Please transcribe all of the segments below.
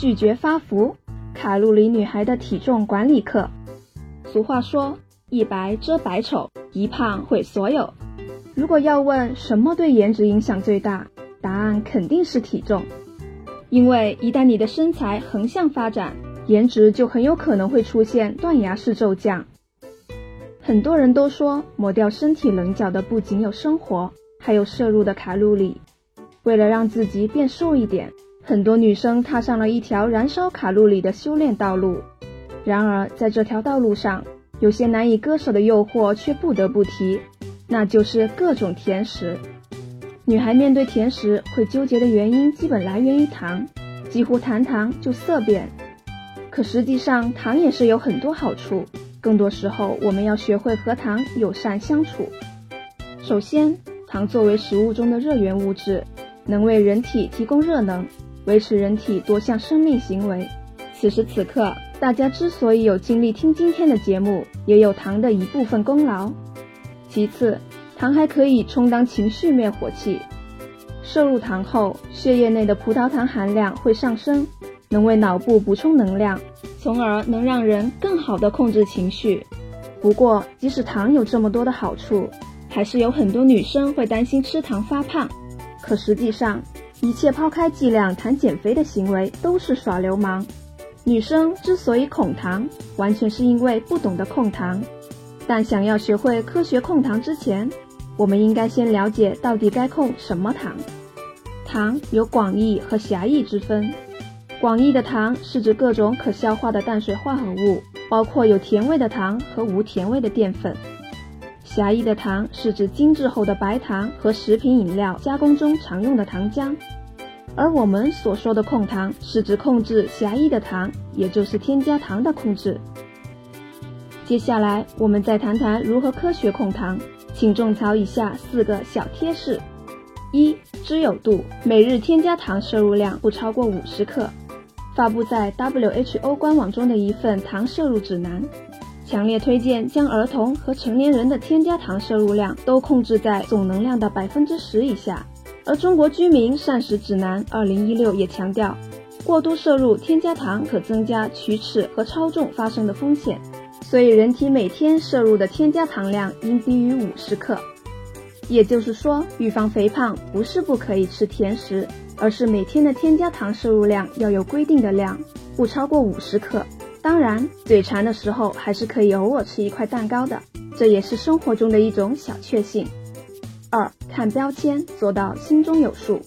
拒绝发福，卡路里女孩的体重管理课。俗话说，一白遮百丑，一胖毁所有。如果要问什么对颜值影响最大，答案肯定是体重。因为一旦你的身材横向发展，颜值就很有可能会出现断崖式骤降。很多人都说，抹掉身体棱角的不仅有生活，还有摄入的卡路里。为了让自己变瘦一点，很多女生踏上了一条燃烧卡路里的修炼道路。然而，在这条道路上，有些难以割舍的诱惑却不得不提，那就是各种甜食。女孩面对甜食会纠结的原因，基本来源于糖，几乎谈糖就色变。可实际上，糖也是有很多好处。更多时候，我们要学会和糖友善相处。首先，糖作为食物中的热源物质，能为人体提供热能，维持人体多项生命行为。此时此刻，大家之所以有精力听今天的节目，也有糖的一部分功劳。其次，糖还可以充当情绪灭火器。摄入糖后，血液内的葡萄糖含量会上升。能为脑部补充能量，从而能让人更好的控制情绪。不过，即使糖有这么多的好处，还是有很多女生会担心吃糖发胖。可实际上，一切抛开剂量谈减肥的行为都是耍流氓。女生之所以恐糖，完全是因为不懂得控糖。但想要学会科学控糖之前，我们应该先了解到底该控什么糖。糖有广义和狭义之分。广义的糖是指各种可消化的碳水化合物，包括有甜味的糖和无甜味的淀粉。狭义的糖是指精制后的白糖和食品饮料加工中常用的糖浆。而我们所说的控糖，是指控制狭义的糖，也就是添加糖的控制。接下来，我们再谈谈如何科学控糖，请种草以下四个小贴士：一、知有度，每日添加糖摄入量不超过五十克。发布在 WHO 官网中的一份糖摄入指南，强烈推荐将儿童和成年人的添加糖摄入量都控制在总能量的百分之十以下。而中国居民膳食指南二零一六也强调，过度摄入添加糖可增加龋齿和超重发生的风险，所以人体每天摄入的添加糖量应低于五十克。也就是说，预防肥胖不是不可以吃甜食。而是每天的添加糖摄入量要有规定的量，不超过五十克。当然，嘴馋的时候还是可以偶尔吃一块蛋糕的，这也是生活中的一种小确幸。二，看标签，做到心中有数。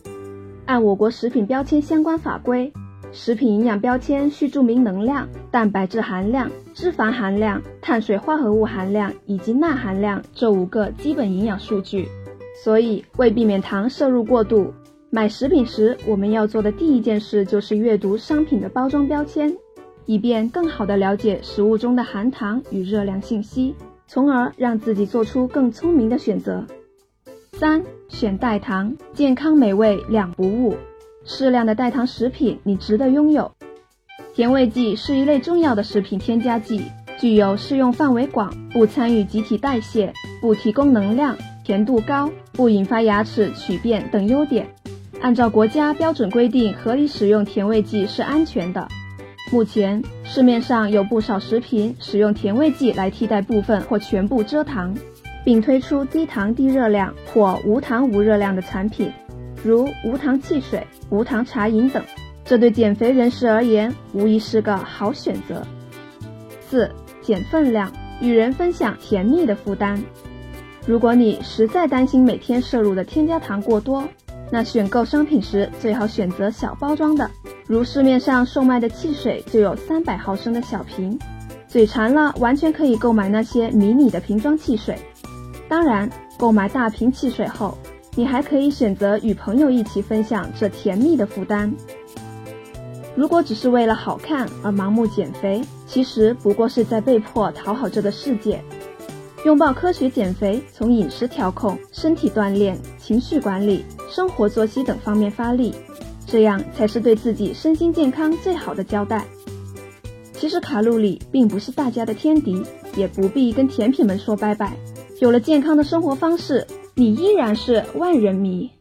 按我国食品标签相关法规，食品营养标签需注明能量、蛋白质含量、脂肪含量、碳水化合物含量以及钠含量这五个基本营养数据。所以，为避免糖摄入过度。买食品时，我们要做的第一件事就是阅读商品的包装标签，以便更好地了解食物中的含糖与热量信息，从而让自己做出更聪明的选择。三、选代糖，健康美味两不误。适量的代糖食品，你值得拥有。甜味剂是一类重要的食品添加剂，具有适用范围广、不参与集体代谢、不提供能量、甜度高、不引发牙齿龋变等优点。按照国家标准规定，合理使用甜味剂是安全的。目前市面上有不少食品使用甜味剂来替代部分或全部蔗糖，并推出低糖低热量或无糖无热量的产品，如无糖汽水、无糖茶饮等。这对减肥人士而言，无疑是个好选择。四、减分量，与人分享甜蜜的负担。如果你实在担心每天摄入的添加糖过多，那选购商品时最好选择小包装的，如市面上售卖的汽水就有三百毫升的小瓶。嘴馋了，完全可以购买那些迷你的瓶装汽水。当然，购买大瓶汽水后，你还可以选择与朋友一起分享这甜蜜的负担。如果只是为了好看而盲目减肥，其实不过是在被迫讨好这个世界。拥抱科学减肥，从饮食调控、身体锻炼、情绪管理、生活作息等方面发力，这样才是对自己身心健康最好的交代。其实卡路里并不是大家的天敌，也不必跟甜品们说拜拜。有了健康的生活方式，你依然是万人迷。